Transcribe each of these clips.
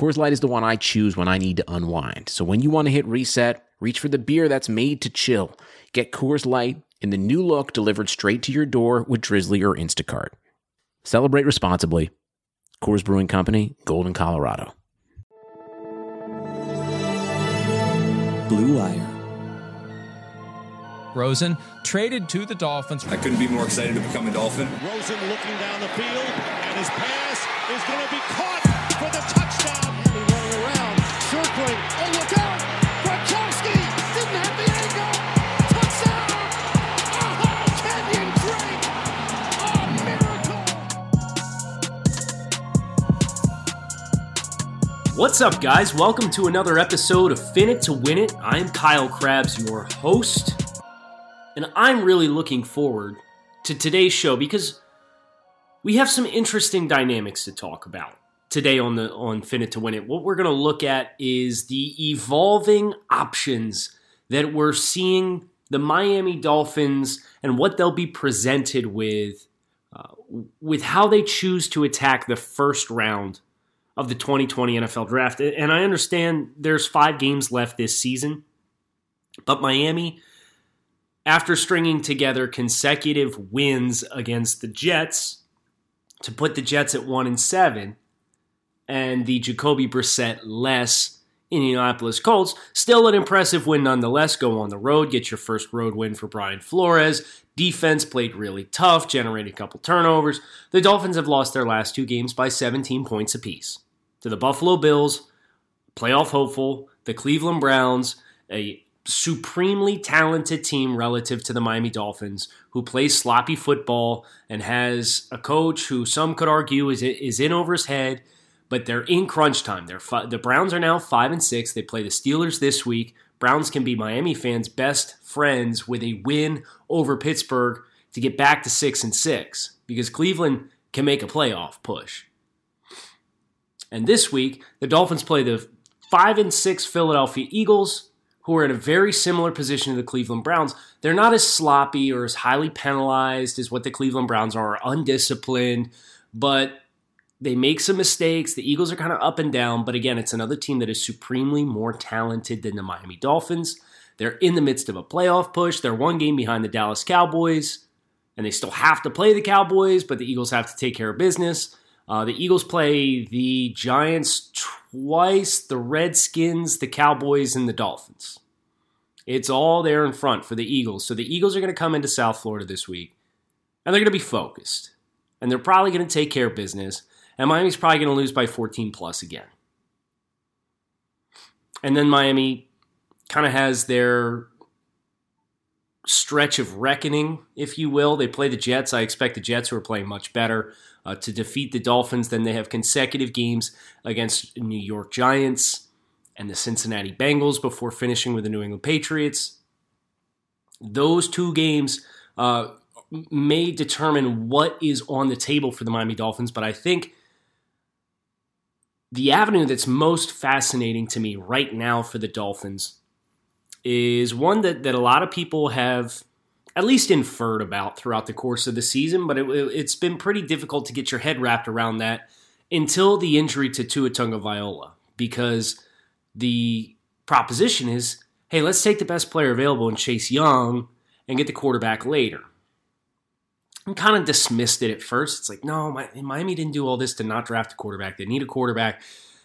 Coors Light is the one I choose when I need to unwind. So when you want to hit reset, reach for the beer that's made to chill. Get Coors Light in the new look delivered straight to your door with Drizzly or Instacart. Celebrate responsibly. Coors Brewing Company, Golden, Colorado. Blue Wire. Rosen traded to the Dolphins. I couldn't be more excited to become a Dolphin. Rosen looking down the field, and his pass is going to be What's up, guys? Welcome to another episode of Fin It to Win It. I'm Kyle Crabbs, your host, and I'm really looking forward to today's show because we have some interesting dynamics to talk about today on the on Fin It to Win It. What we're going to look at is the evolving options that we're seeing the Miami Dolphins and what they'll be presented with uh, with how they choose to attack the first round of the 2020 NFL draft. And I understand there's five games left this season, but Miami, after stringing together consecutive wins against the Jets to put the Jets at one and seven, and the Jacoby Brissett less Indianapolis Colts, still an impressive win nonetheless. Go on the road, get your first road win for Brian Flores. Defense played really tough, generated a couple turnovers. The Dolphins have lost their last two games by 17 points apiece to the Buffalo Bills, playoff hopeful, the Cleveland Browns, a supremely talented team relative to the Miami Dolphins, who plays sloppy football and has a coach who some could argue is is in over his head, but they're in crunch time. They're fi- the Browns are now five and six. They play the Steelers this week. Browns can be Miami fans' best friends with a win over Pittsburgh to get back to six and six because Cleveland can make a playoff push. And this week, the Dolphins play the 5 and 6 Philadelphia Eagles, who are in a very similar position to the Cleveland Browns. They're not as sloppy or as highly penalized as what the Cleveland Browns are, undisciplined, but they make some mistakes. The Eagles are kind of up and down, but again, it's another team that is supremely more talented than the Miami Dolphins. They're in the midst of a playoff push. They're one game behind the Dallas Cowboys, and they still have to play the Cowboys, but the Eagles have to take care of business. Uh, the Eagles play the Giants twice, the Redskins, the Cowboys, and the Dolphins. It's all there in front for the Eagles. So the Eagles are going to come into South Florida this week, and they're going to be focused. And they're probably going to take care of business. And Miami's probably going to lose by 14 plus again. And then Miami kind of has their stretch of reckoning, if you will. They play the Jets. I expect the Jets, who are playing much better, uh, to defeat the Dolphins. Then they have consecutive games against New York Giants and the Cincinnati Bengals before finishing with the New England Patriots. Those two games uh, may determine what is on the table for the Miami Dolphins, but I think the avenue that's most fascinating to me right now for the Dolphins is one that, that a lot of people have at least inferred about throughout the course of the season, but it, has been pretty difficult to get your head wrapped around that until the injury to Tua Tagovailoa, because the proposition is, hey, let's take the best player available and Chase Young and get the quarterback later. I kind of dismissed it at first. It's like, no, Miami didn't do all this to not draft a quarterback. They need a quarterback.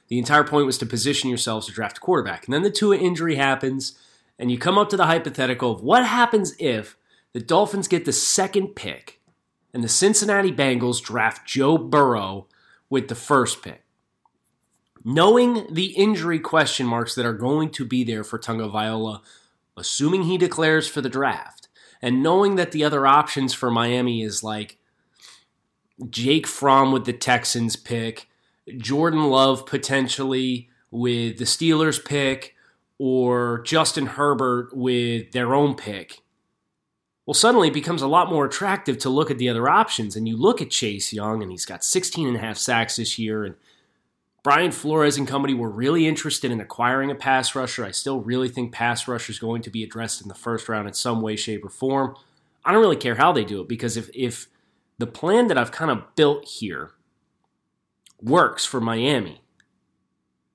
The entire point was to position yourselves to draft a quarterback. And then the Tua injury happens, and you come up to the hypothetical of what happens if the Dolphins get the second pick and the Cincinnati Bengals draft Joe Burrow with the first pick. Knowing the injury question marks that are going to be there for Tagovailoa, assuming he declares for the draft, and knowing that the other options for Miami is like Jake Fromm with the Texans pick, Jordan Love potentially with the Steelers pick, or Justin Herbert with their own pick, well, suddenly it becomes a lot more attractive to look at the other options. And you look at Chase Young, and he's got 16 and a half sacks this year. And Brian Flores and company were really interested in acquiring a pass rusher. I still really think pass rusher is going to be addressed in the first round in some way, shape, or form. I don't really care how they do it because if, if the plan that I've kind of built here works for Miami,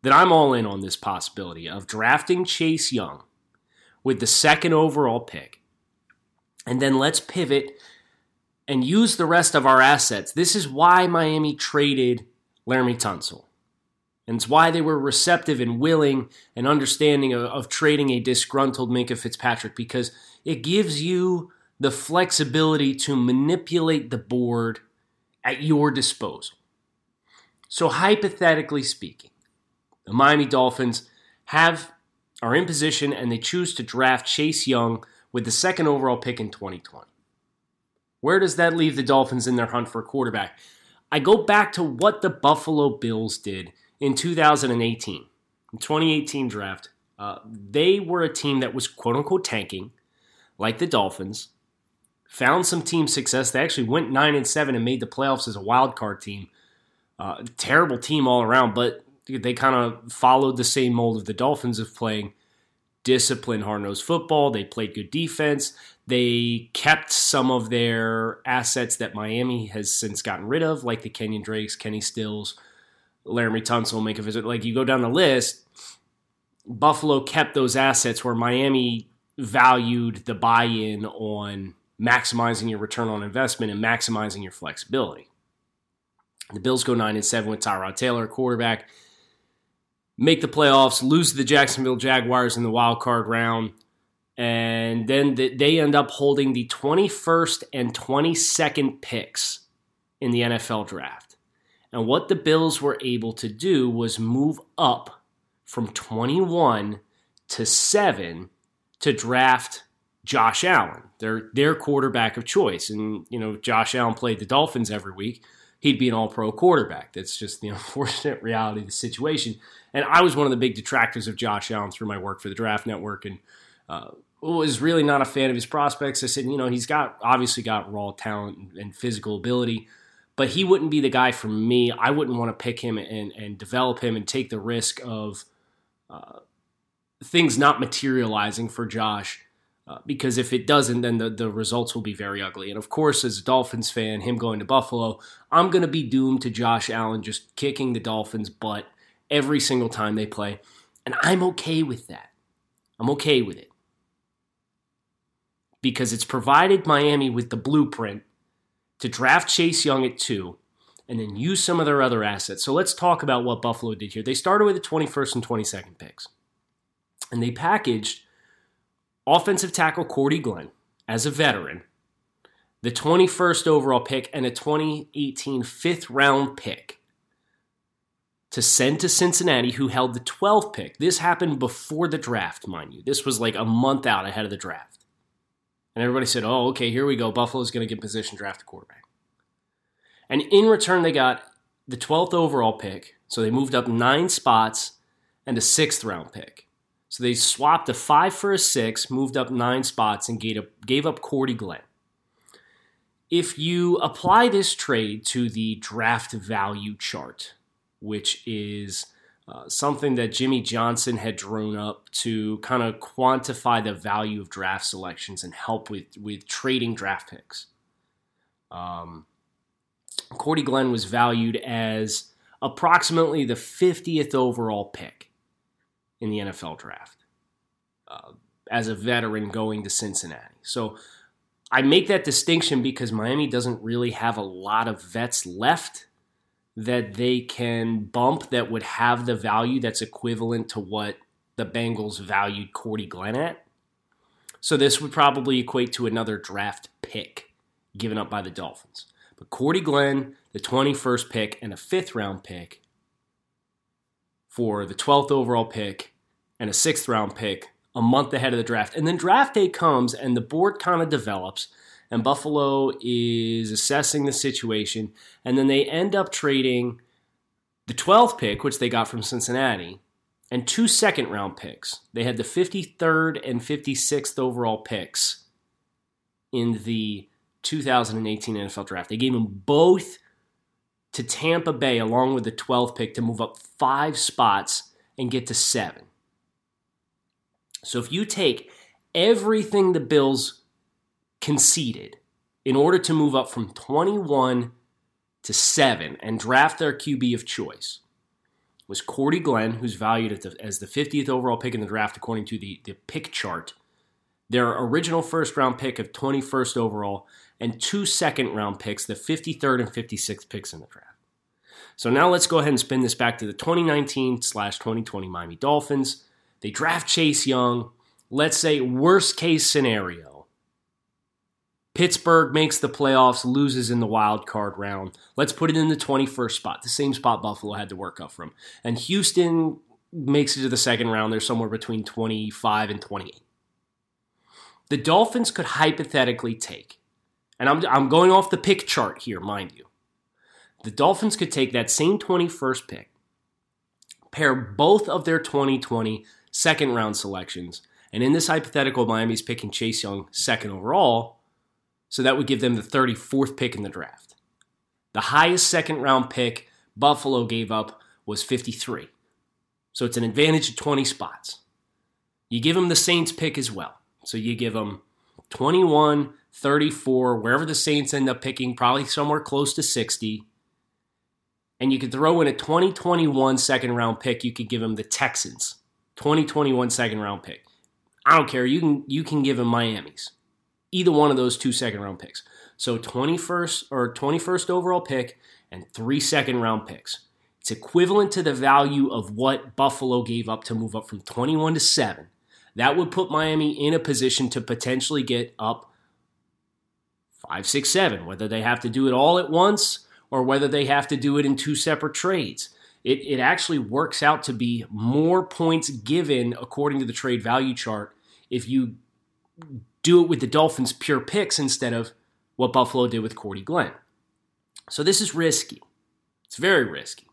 then I'm all in on this possibility of drafting Chase Young with the second overall pick. And then let's pivot and use the rest of our assets. This is why Miami traded Laremy Tunsil. And it's why they were receptive and willing and understanding of, of trading a disgruntled Minkah Fitzpatrick because it gives you the flexibility to manipulate the board at your disposal. So, hypothetically speaking, the Miami Dolphins have are in position and they choose to draft Chase Young with the second overall pick in 2020. Where does that leave the Dolphins in their hunt for a quarterback? I go back to what the Buffalo Bills did in 2018, in 2018 draft. Uh, they were a team that was quote unquote tanking, like the Dolphins. Found some team success. They actually went nine and seven and made the playoffs as a wild card team. Uh, terrible team all around, but they kind of followed the same mold of the Dolphins of playing disciplined, hard nosed football. They played good defense. They kept some of their assets that Miami has since gotten rid of, like the Kenyan Drakes, Kenny Stills, Laremy Tunsil, make a visit. Like you go down the list, Buffalo kept those assets where Miami valued the buy in on maximizing your return on investment and maximizing your flexibility. The Bills go 9 and 7 with Tyrod Taylor, quarterback make the playoffs, lose to the Jacksonville Jaguars in the wild card round, and then they end up holding the 21st and 22nd picks in the NFL draft. And what the Bills were able to do was move up from 21 to 7 to draft Josh Allen, their their quarterback of choice. And you know, Josh Allen played the Dolphins every week he'd be an all pro quarterback. That's just the unfortunate reality of the situation. And I was one of the big detractors of Josh Allen through my work for the Draft Network and uh, was really not a fan of his prospects. I said, you know, he's got obviously got raw talent and physical ability, but he wouldn't be the guy for me. I wouldn't want to pick him and, and develop him and take the risk of uh, things not materializing for Josh uh, because if it doesn't, then the, the results will be very ugly. And of course, as a Dolphins fan, him going to Buffalo, I'm going to be doomed to Josh Allen just kicking the Dolphins' butt every single time they play. And I'm okay with that. I'm okay with it. Because it's provided Miami with the blueprint to draft Chase Young at two and then use some of their other assets. So let's talk about what Buffalo did here. They started with the 21st and 22nd picks. And they packaged offensive tackle Cordy Glenn as a veteran, the 21st overall pick, and a 2018 fifth round pick to send to Cincinnati, who held the 12th pick. This happened before the draft, mind you. This was like a month out ahead of the draft. And everybody said, oh, okay, here we go. Buffalo's going to get position draft a quarterback. And in return, they got the 12th overall pick. So they moved up nine spots and a sixth round pick. So they swapped a five for a six, moved up nine spots, and gave up, gave up Cordy Glenn. If you apply this trade to the draft value chart, which is uh, something that Jimmy Johnson had drawn up to kind of quantify the value of draft selections and help with, with trading draft picks. Um, Cordy Glenn was valued as approximately the 50th overall pick in the NFL draft uh, as a veteran going to Cincinnati. So I make that distinction because Miami doesn't really have a lot of vets left that they can bump that would have the value that's equivalent to what the Bengals valued Cordy Glenn at. So this would probably equate to another draft pick given up by the Dolphins. But Cordy Glenn, the 21st pick, and a fifth round pick for the 12th overall pick and a sixth round pick a month ahead of the draft. And then draft day comes and the board kind of develops, and Buffalo is assessing the situation. And then they end up trading the 12th pick, which they got from Cincinnati, and two second round picks. They had the 53rd and 56th overall picks in the 2018 NFL draft. They gave them both to Tampa Bay along with the 12th pick to move up five spots and get to seven. So if you take everything the Bills conceded in order to move up from 21 to 7 and draft their QB of choice was Cordy Glenn, who's valued the, as the 50th overall pick in the draft according to the, the pick chart. Their original first round pick of 21st overall and two second round picks, the 53rd and 56th picks in the draft. So now let's go ahead and spin this back to the 2019 slash 2020 Miami Dolphins. They draft Chase Young. Let's say worst case scenario. Pittsburgh makes the playoffs, loses in the wild card round. Let's put it in the 21st spot, the same spot Buffalo had to work up from. And Houston makes it to the second round. They're somewhere between 25 and 28. The Dolphins could hypothetically take, and I'm, I'm going off the pick chart here, mind you. The Dolphins could take that same 21st pick, pair both of their 2020 second round selections, and in this hypothetical, Miami's picking Chase Young second overall so that would give them the 34th pick in the draft. The highest second round pick Buffalo gave up was 53. So it's an advantage of 20 spots. You give them the Saints pick as well. So you give them 21, 34, wherever the Saints end up picking, probably somewhere close to 60. And you could throw in a 2021 second round pick. You could give them the Texans, 2021 second round pick. I don't care. You can you can give them Miami's either one of those two second round picks. So 21st or 21st overall pick and three second round picks. It's equivalent to the value of what Buffalo gave up to move up from 21 to 7. That would put Miami in a position to potentially get up 5, 6, 7, whether they have to do it all at once or whether they have to do it in two separate trades. It, it actually works out to be more points given according to the trade value chart if you do it with the Dolphins' pure picks instead of what Buffalo did with Cordy Glenn. So this is risky. It's very risky.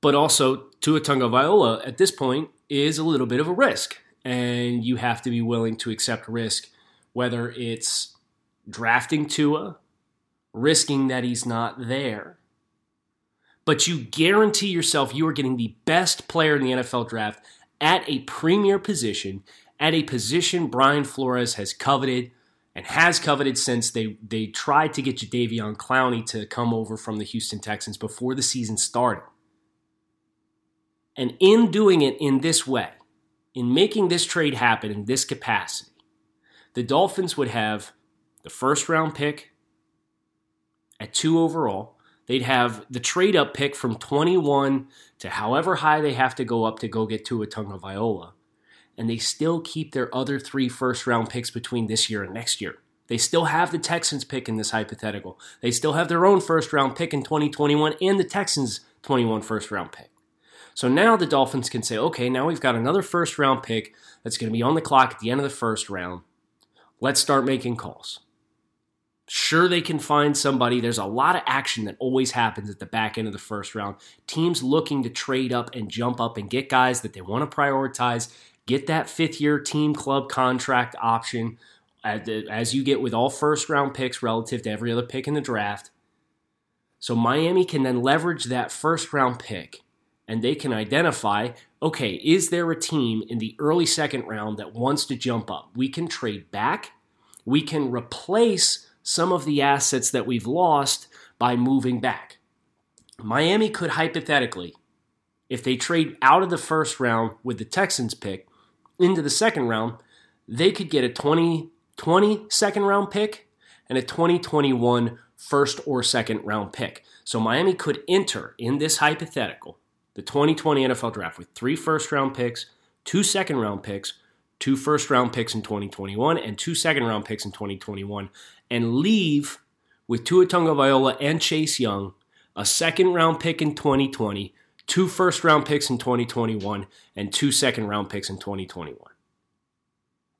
But also, Tua Tagovailoa at this point is a little bit of a risk, and you have to be willing to accept risk, whether it's drafting Tua, risking that he's not there, but you guarantee yourself you are getting the best player in the NFL draft at a premier position at a position Brian Flores has coveted and has coveted since they, they tried to get Jadeveon Clowney to come over from the Houston Texans before the season started. And in doing it in this way, in making this trade happen in this capacity, the Dolphins would have the first round pick at two overall. They'd have the trade up pick from 21 to however high they have to go up to go get Tua Tagovailoa, and they still keep their other three first round picks between this year and next year. They still have the Texans pick in this hypothetical. They still have their own first round pick in 2021 and the Texans 21 first round pick. So now the Dolphins can say, okay, now we've got another first round pick that's going to be on the clock at the end of the first round. Let's start making calls. Sure, they can find somebody. There's a lot of action that always happens at the back end of the first round. Teams looking to trade up and jump up and get guys that they want to prioritize Get that fifth year team club contract option as you get with all first round picks relative to every other pick in the draft. So Miami can then leverage that first round pick and they can identify okay, is there a team in the early second round that wants to jump up? We can trade back, we can replace some of the assets that we've lost by moving back. Miami could hypothetically, if they trade out of the first round with the Texans pick, into the second round, they could get a 2020 second round pick and a 2021 first or second round pick. So Miami could enter in this hypothetical the 2020 NFL draft with three first round picks, two second round picks, two first round picks in 2021, and two second round picks in 2021, and leave with Tua Tagovailoa and Chase Young, a second round pick in 2020, two first round picks in 2021 and two second round picks in 2021.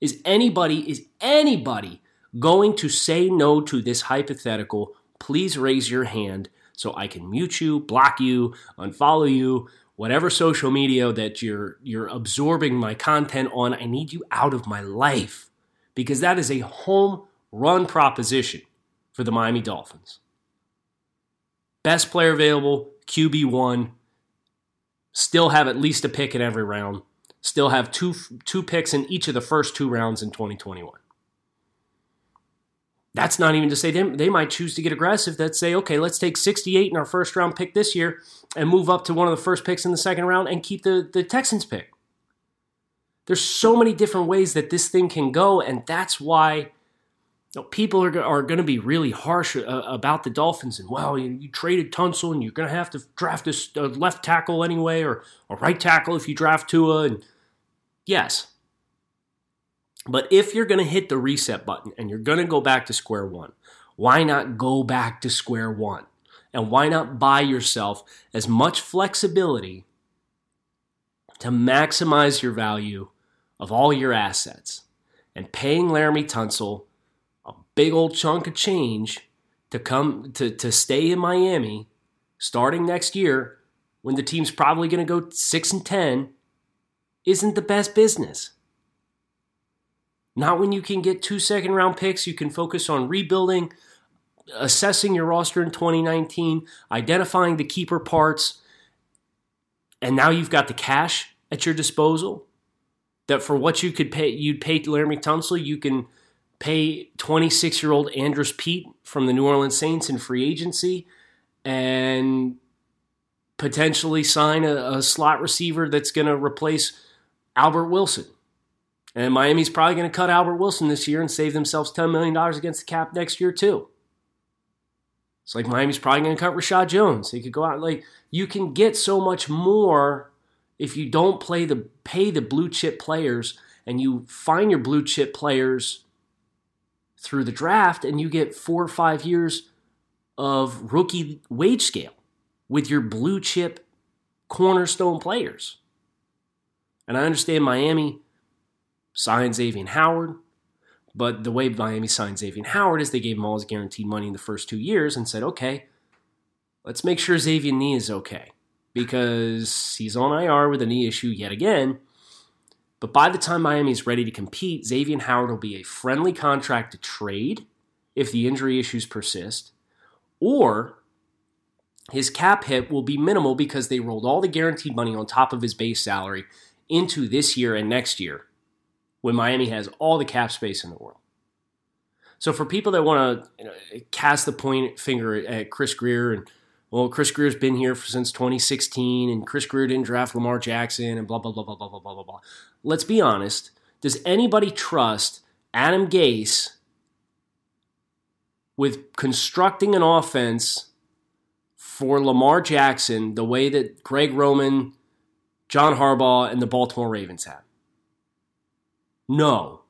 Is anybody is anybody going to say no to this hypothetical? Please raise your hand so I can mute you, block you, unfollow you, whatever social media that you're you're absorbing my content on, I need you out of my life because that is a home run proposition for the Miami Dolphins. Best player available, QB1, still have at least a pick in every round, still have two two picks in each of the first two rounds in 2021. That's not even to say they, they might choose to get aggressive that say, okay, let's take 68 in our first round pick this year and move up to one of the first picks in the second round and keep the, the Texans pick. There's so many different ways that this thing can go, and that's why you know, people are, are going to be really harsh uh, about the Dolphins. And well, you, you traded Tunsil, and you're going to have to draft a, a left tackle anyway, or a right tackle if you draft Tua. And yes, but if you're going to hit the reset button and you're going to go back to square one, why not go back to square one? And why not buy yourself as much flexibility to maximize your value of all your assets and paying Laremy Tunsil a big old chunk of change to come to, to stay in Miami starting next year when the team's probably going to go 6 and 10 isn't the best business. Not when you can get two second round picks. You can focus on rebuilding, assessing your roster in 2019, identifying the keeper parts, and now you've got the cash at your disposal. That for what you could pay, you'd pay Laremy Tunsil, you can pay 26 year old Andrus Peat from the New Orleans Saints in free agency and potentially sign a, a slot receiver that's going to replace Albert Wilson. And Miami's probably going to cut Albert Wilson this year and save themselves $10 million against the cap next year, too. It's like Miami's probably going to cut Reshad Jones. They could go out like you can get so much more if you don't play the pay the blue chip players and you find your blue chip players through the draft and you get four or five years of rookie wage scale with your blue chip cornerstone players. And I understand Miami signed Xavien Howard. But the way Miami signed Xavien Howard is they gave him all his guaranteed money in the first two years and said, okay, let's make sure Xavien knee is okay because he's on IR with a knee issue yet again. But by the time Miami is ready to compete, Xavien Howard will be a friendly contract to trade if the injury issues persist, or his cap hit will be minimal because they rolled all the guaranteed money on top of his base salary into this year and next year when Miami has all the cap space in the world. So for people that want to you know, cast the point finger at Chris Grier and well, Chris Grier's been here since 2016, and Chris Grier didn't draft Lamar Jackson, and blah blah blah blah blah blah blah blah. Let's be honest. Does anybody trust Adam Gase with constructing an offense for Lamar Jackson the way that Greg Roman, John Harbaugh, and the Baltimore Ravens have? No.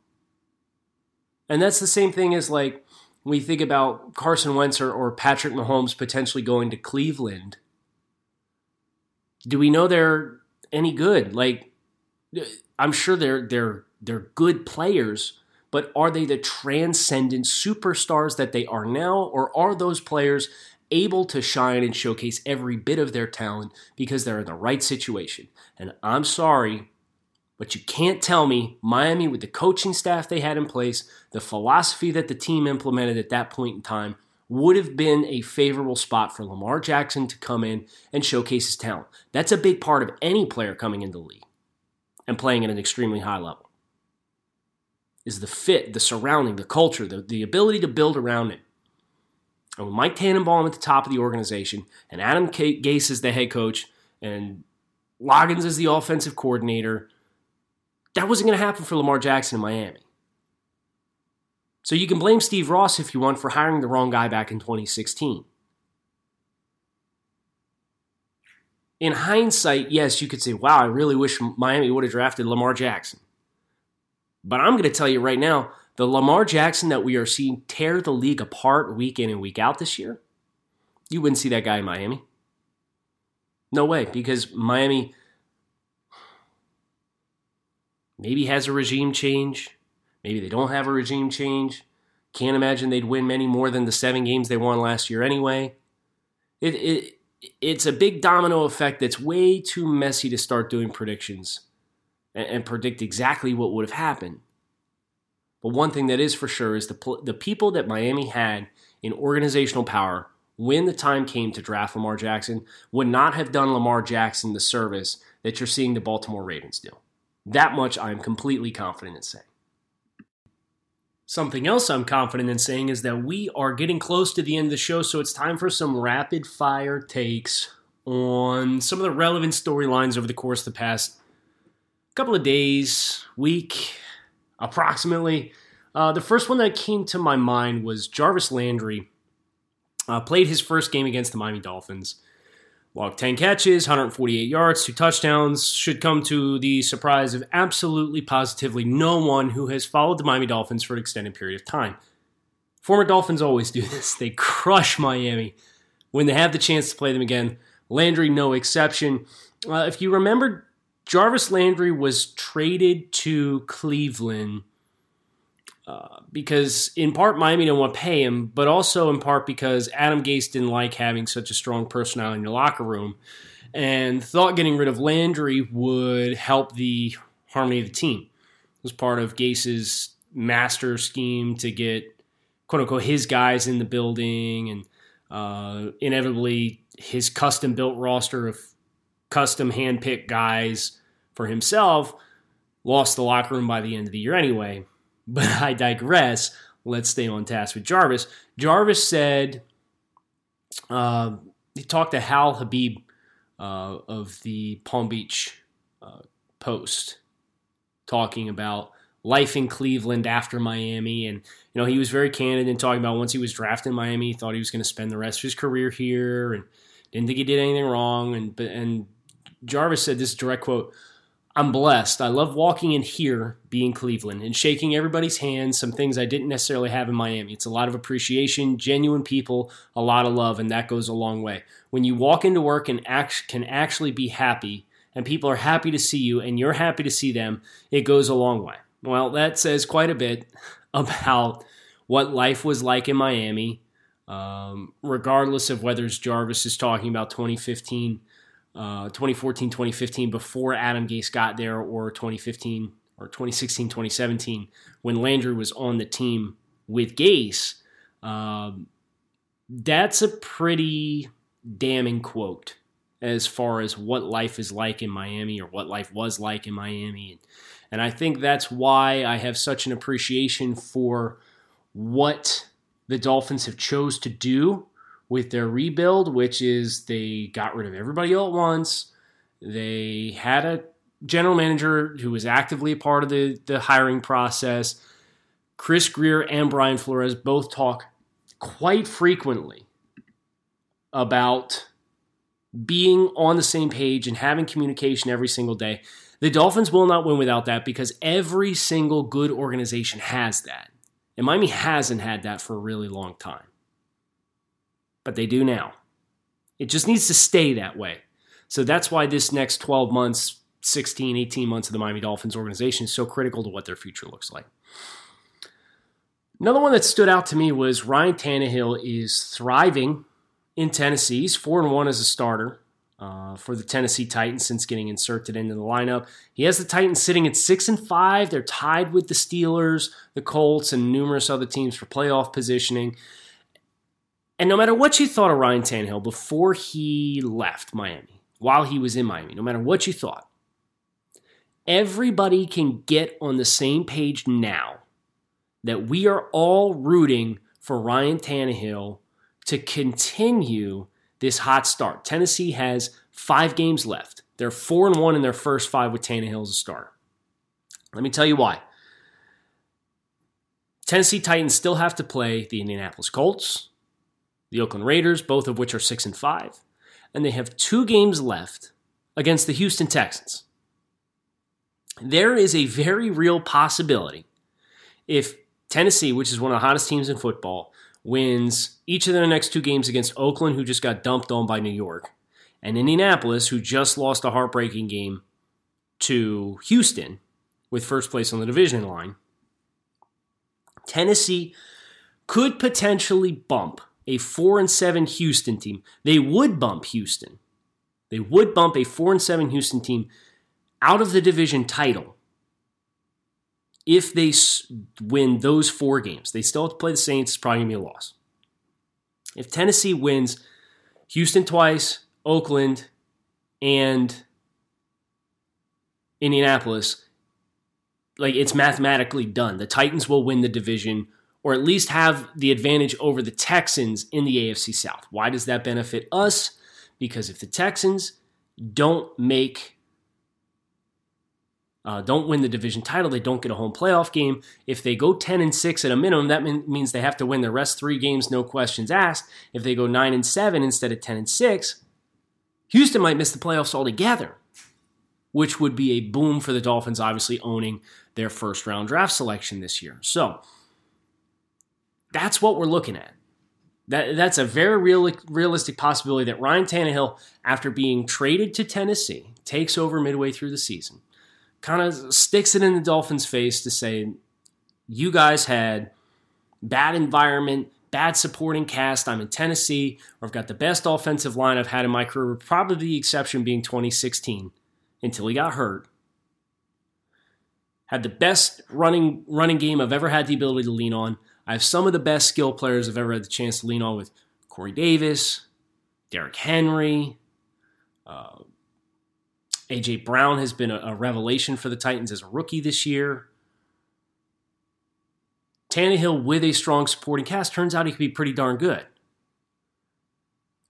And that's the same thing as like we think about Carson Wentz or, or Patrick Mahomes potentially going to Cleveland. Do we know they're any good? Like I'm sure they're they're they're good players, but are they the transcendent superstars that they are now or are those players able to shine and showcase every bit of their talent because they're in the right situation? And I'm sorry, but you can't tell me Miami, with the coaching staff they had in place, the philosophy that the team implemented at that point in time, would have been a favorable spot for Lamar Jackson to come in and showcase his talent. That's a big part of any player coming into the league and playing at an extremely high level. Is the fit, the surrounding, the culture, the, the ability to build around it. And with Mike Tannenbaum at the top of the organization, and Adam Gase is the head coach, and Loggains is the offensive coordinator, that wasn't going to happen for Lamar Jackson in Miami. So you can blame Steve Ross if you want for hiring the wrong guy back in 2016. In hindsight, yes, you could say, wow, I really wish Miami would have drafted Lamar Jackson. But I'm going to tell you right now the Lamar Jackson that we are seeing tear the league apart week in and week out this year, you wouldn't see that guy in Miami. No way, because Miami maybe has a regime change. Maybe they don't have a regime change. Can't imagine they'd win many more than the seven games they won last year anyway. It, it it's a big domino effect that's way too messy to start doing predictions and, and predict exactly what would have happened. But one thing that is for sure is the the people that Miami had in organizational power when the time came to draft Lamar Jackson would not have done Lamar Jackson the service that you're seeing the Baltimore Ravens do. That much I'm completely confident in saying. Something else I'm confident in saying is that we are getting close to the end of the show, so it's time for some rapid fire takes on some of the relevant storylines over the course of the past couple of days, week, approximately. Uh, the first one that came to my mind was Jarvis Landry. Uh, played his first game against the Miami Dolphins. Logged 10 catches, 148 yards, two touchdowns. Should come to the surprise of absolutely positively no one who has followed the Miami Dolphins for an extended period of time. Former Dolphins always do this. They crush Miami when they have the chance to play them again. Landry, no exception. Uh, if you remember, Jarvis Landry was traded to Cleveland uh, because in part Miami didn't want to pay him, but also in part because Adam Gase didn't like having such a strong personality in your locker room, and thought getting rid of Landry would help the harmony of the team. It was part of Gase's master scheme to get quote unquote his guys in the building, and uh, inevitably his custom built roster of custom handpicked guys for himself lost the locker room by the end of the year anyway. But I digress. Let's stay on task with Jarvis. Jarvis said uh, he talked to Hal Habib uh, of the Palm Beach uh, Post, talking about life in Cleveland after Miami, and you know he was very candid in talking about once he was drafted in Miami, he thought he was going to spend the rest of his career here, and didn't think he did anything wrong. And and Jarvis said this direct quote. I'm blessed. I love walking in here, being Cleveland, and shaking everybody's hands, some things I didn't necessarily have in Miami. It's a lot of appreciation, genuine people, a lot of love, and that goes a long way. When you walk into work and act, can actually be happy, and people are happy to see you, and you're happy to see them, it goes a long way. Well, that says quite a bit about what life was like in Miami, um, regardless of whether Jarvis is talking about 2015 uh, 2014, 2015 before Adam Gase got there, or 2015 or 2016, 2017 when Landry was on the team with Gase. Um, that's a pretty damning quote as far as what life is like in Miami or what life was like in Miami. And I think that's why I have such an appreciation for what the Dolphins have chose to do with their rebuild, which is they got rid of everybody all at once. They had a general manager who was actively a part of the, the hiring process. Chris Grier and Brian Flores both talk quite frequently about being on the same page and having communication every single day. The Dolphins will not win without that because every single good organization has that. And Miami hasn't had that for a really long time but they do now. It just needs to stay that way. So that's why this next 12 months, 16, 18 months of the Miami Dolphins organization is so critical to what their future looks like. Another one that stood out to me was Ryan Tannehill is thriving in Tennessee. He's 4 and 1 as a starter. Uh, for the Tennessee Titans since getting inserted into the lineup. He has the Titans sitting at six and five. They're tied with the Steelers, the Colts, and numerous other teams for playoff positioning. And no matter what you thought of Ryan Tannehill before he left Miami, while he was in Miami, no matter what you thought, everybody can get on the same page now that we are all rooting for Ryan Tannehill to continue this hot start. Tennessee has five games left. They're four and one in their first five with Tannehill as a starter. Let me tell you why. Tennessee Titans still have to play the Indianapolis Colts, the Oakland Raiders, both of which are 6 and 5, and they have two games left against the Houston Texans. There is a very real possibility if Tennessee, which is one of the hottest teams in football, wins each of their next two games against Oakland, who just got dumped on by New York, and Indianapolis, who just lost a heartbreaking game to Houston with first place on the division line. Tennessee could potentially bump a 4 and 7 Houston team. They would bump Houston. They would bump a 4 and 7 Houston team out of the division title if they win those four games. They still have to play the Saints, it's probably going to be a loss. If Tennessee wins Houston twice, Oakland, and Indianapolis, like it's mathematically done. The Titans will win the division or at least have the advantage over the Texans in the AFC South. Why does that benefit us? Because if the Texans don't make uh, don't win the division title, they don't get a home playoff game. If they go 10 and 6 at a minimum, that mean, means they have to win the rest three games, no questions asked. If they go 9 and 7 instead of 10 and 6, Houston might miss the playoffs altogether, which would be a boom for the Dolphins, obviously owning their first round draft selection this year. So that's what we're looking at. That, that's a very real, realistic possibility that Ryan Tannehill, after being traded to Tennessee, takes over midway through the season kind of sticks it in the Dolphins' face to say, you guys had bad environment, bad supporting cast. I'm in Tennessee, I've got the best offensive line I've had in my career, probably the exception being 2016 until he got hurt. Had the best running running game I've ever had the ability to lean on. I have some of the best skill players I've ever had the chance to lean on with Corey Davis, Derrick Henry, uh, AJ Brown has been a, a revelation for the Titans as a rookie this year. Tannehill with a strong supporting cast turns out he could be pretty darn good.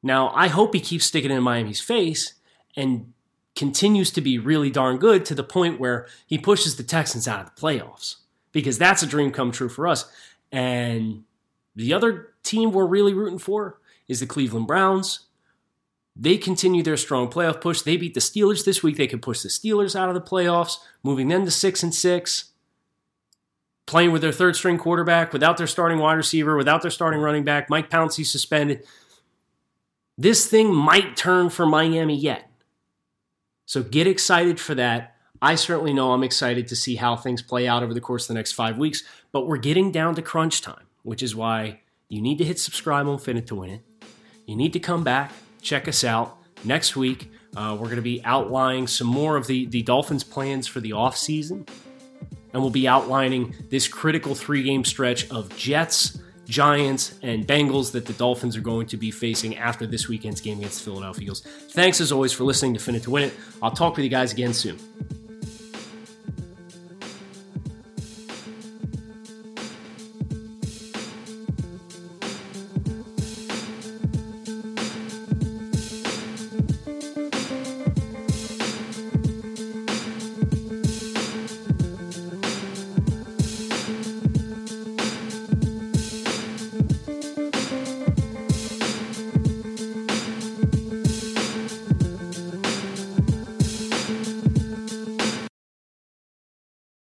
Now, I hope he keeps sticking in Miami's face and continues to be really darn good to the point where he pushes the Texans out of the playoffs because that's a dream come true for us. And the other team we're really rooting for is the Cleveland Browns. They continue their strong playoff push. They beat the Steelers this week. They could push the Steelers out of the playoffs, moving them to six and six. Playing with their third string quarterback, without their starting wide receiver, without their starting running back, Mike Pouncey suspended. This thing might turn for Miami yet. So get excited for that. I certainly know I'm excited to see how things play out over the course of the next five weeks, but we're getting down to crunch time, which is why you need to hit subscribe on Fin It to Win It. You need to come back check us out next week. Uh, we're going to be outlining some more of the, the Dolphins' plans for the offseason. And we'll be outlining this critical three game stretch of Jets, Giants, and Bengals that the Dolphins are going to be facing after this weekend's game against the Philadelphia Eagles. Thanks as always for listening to Fin It to Win It. I'll talk with you guys again soon.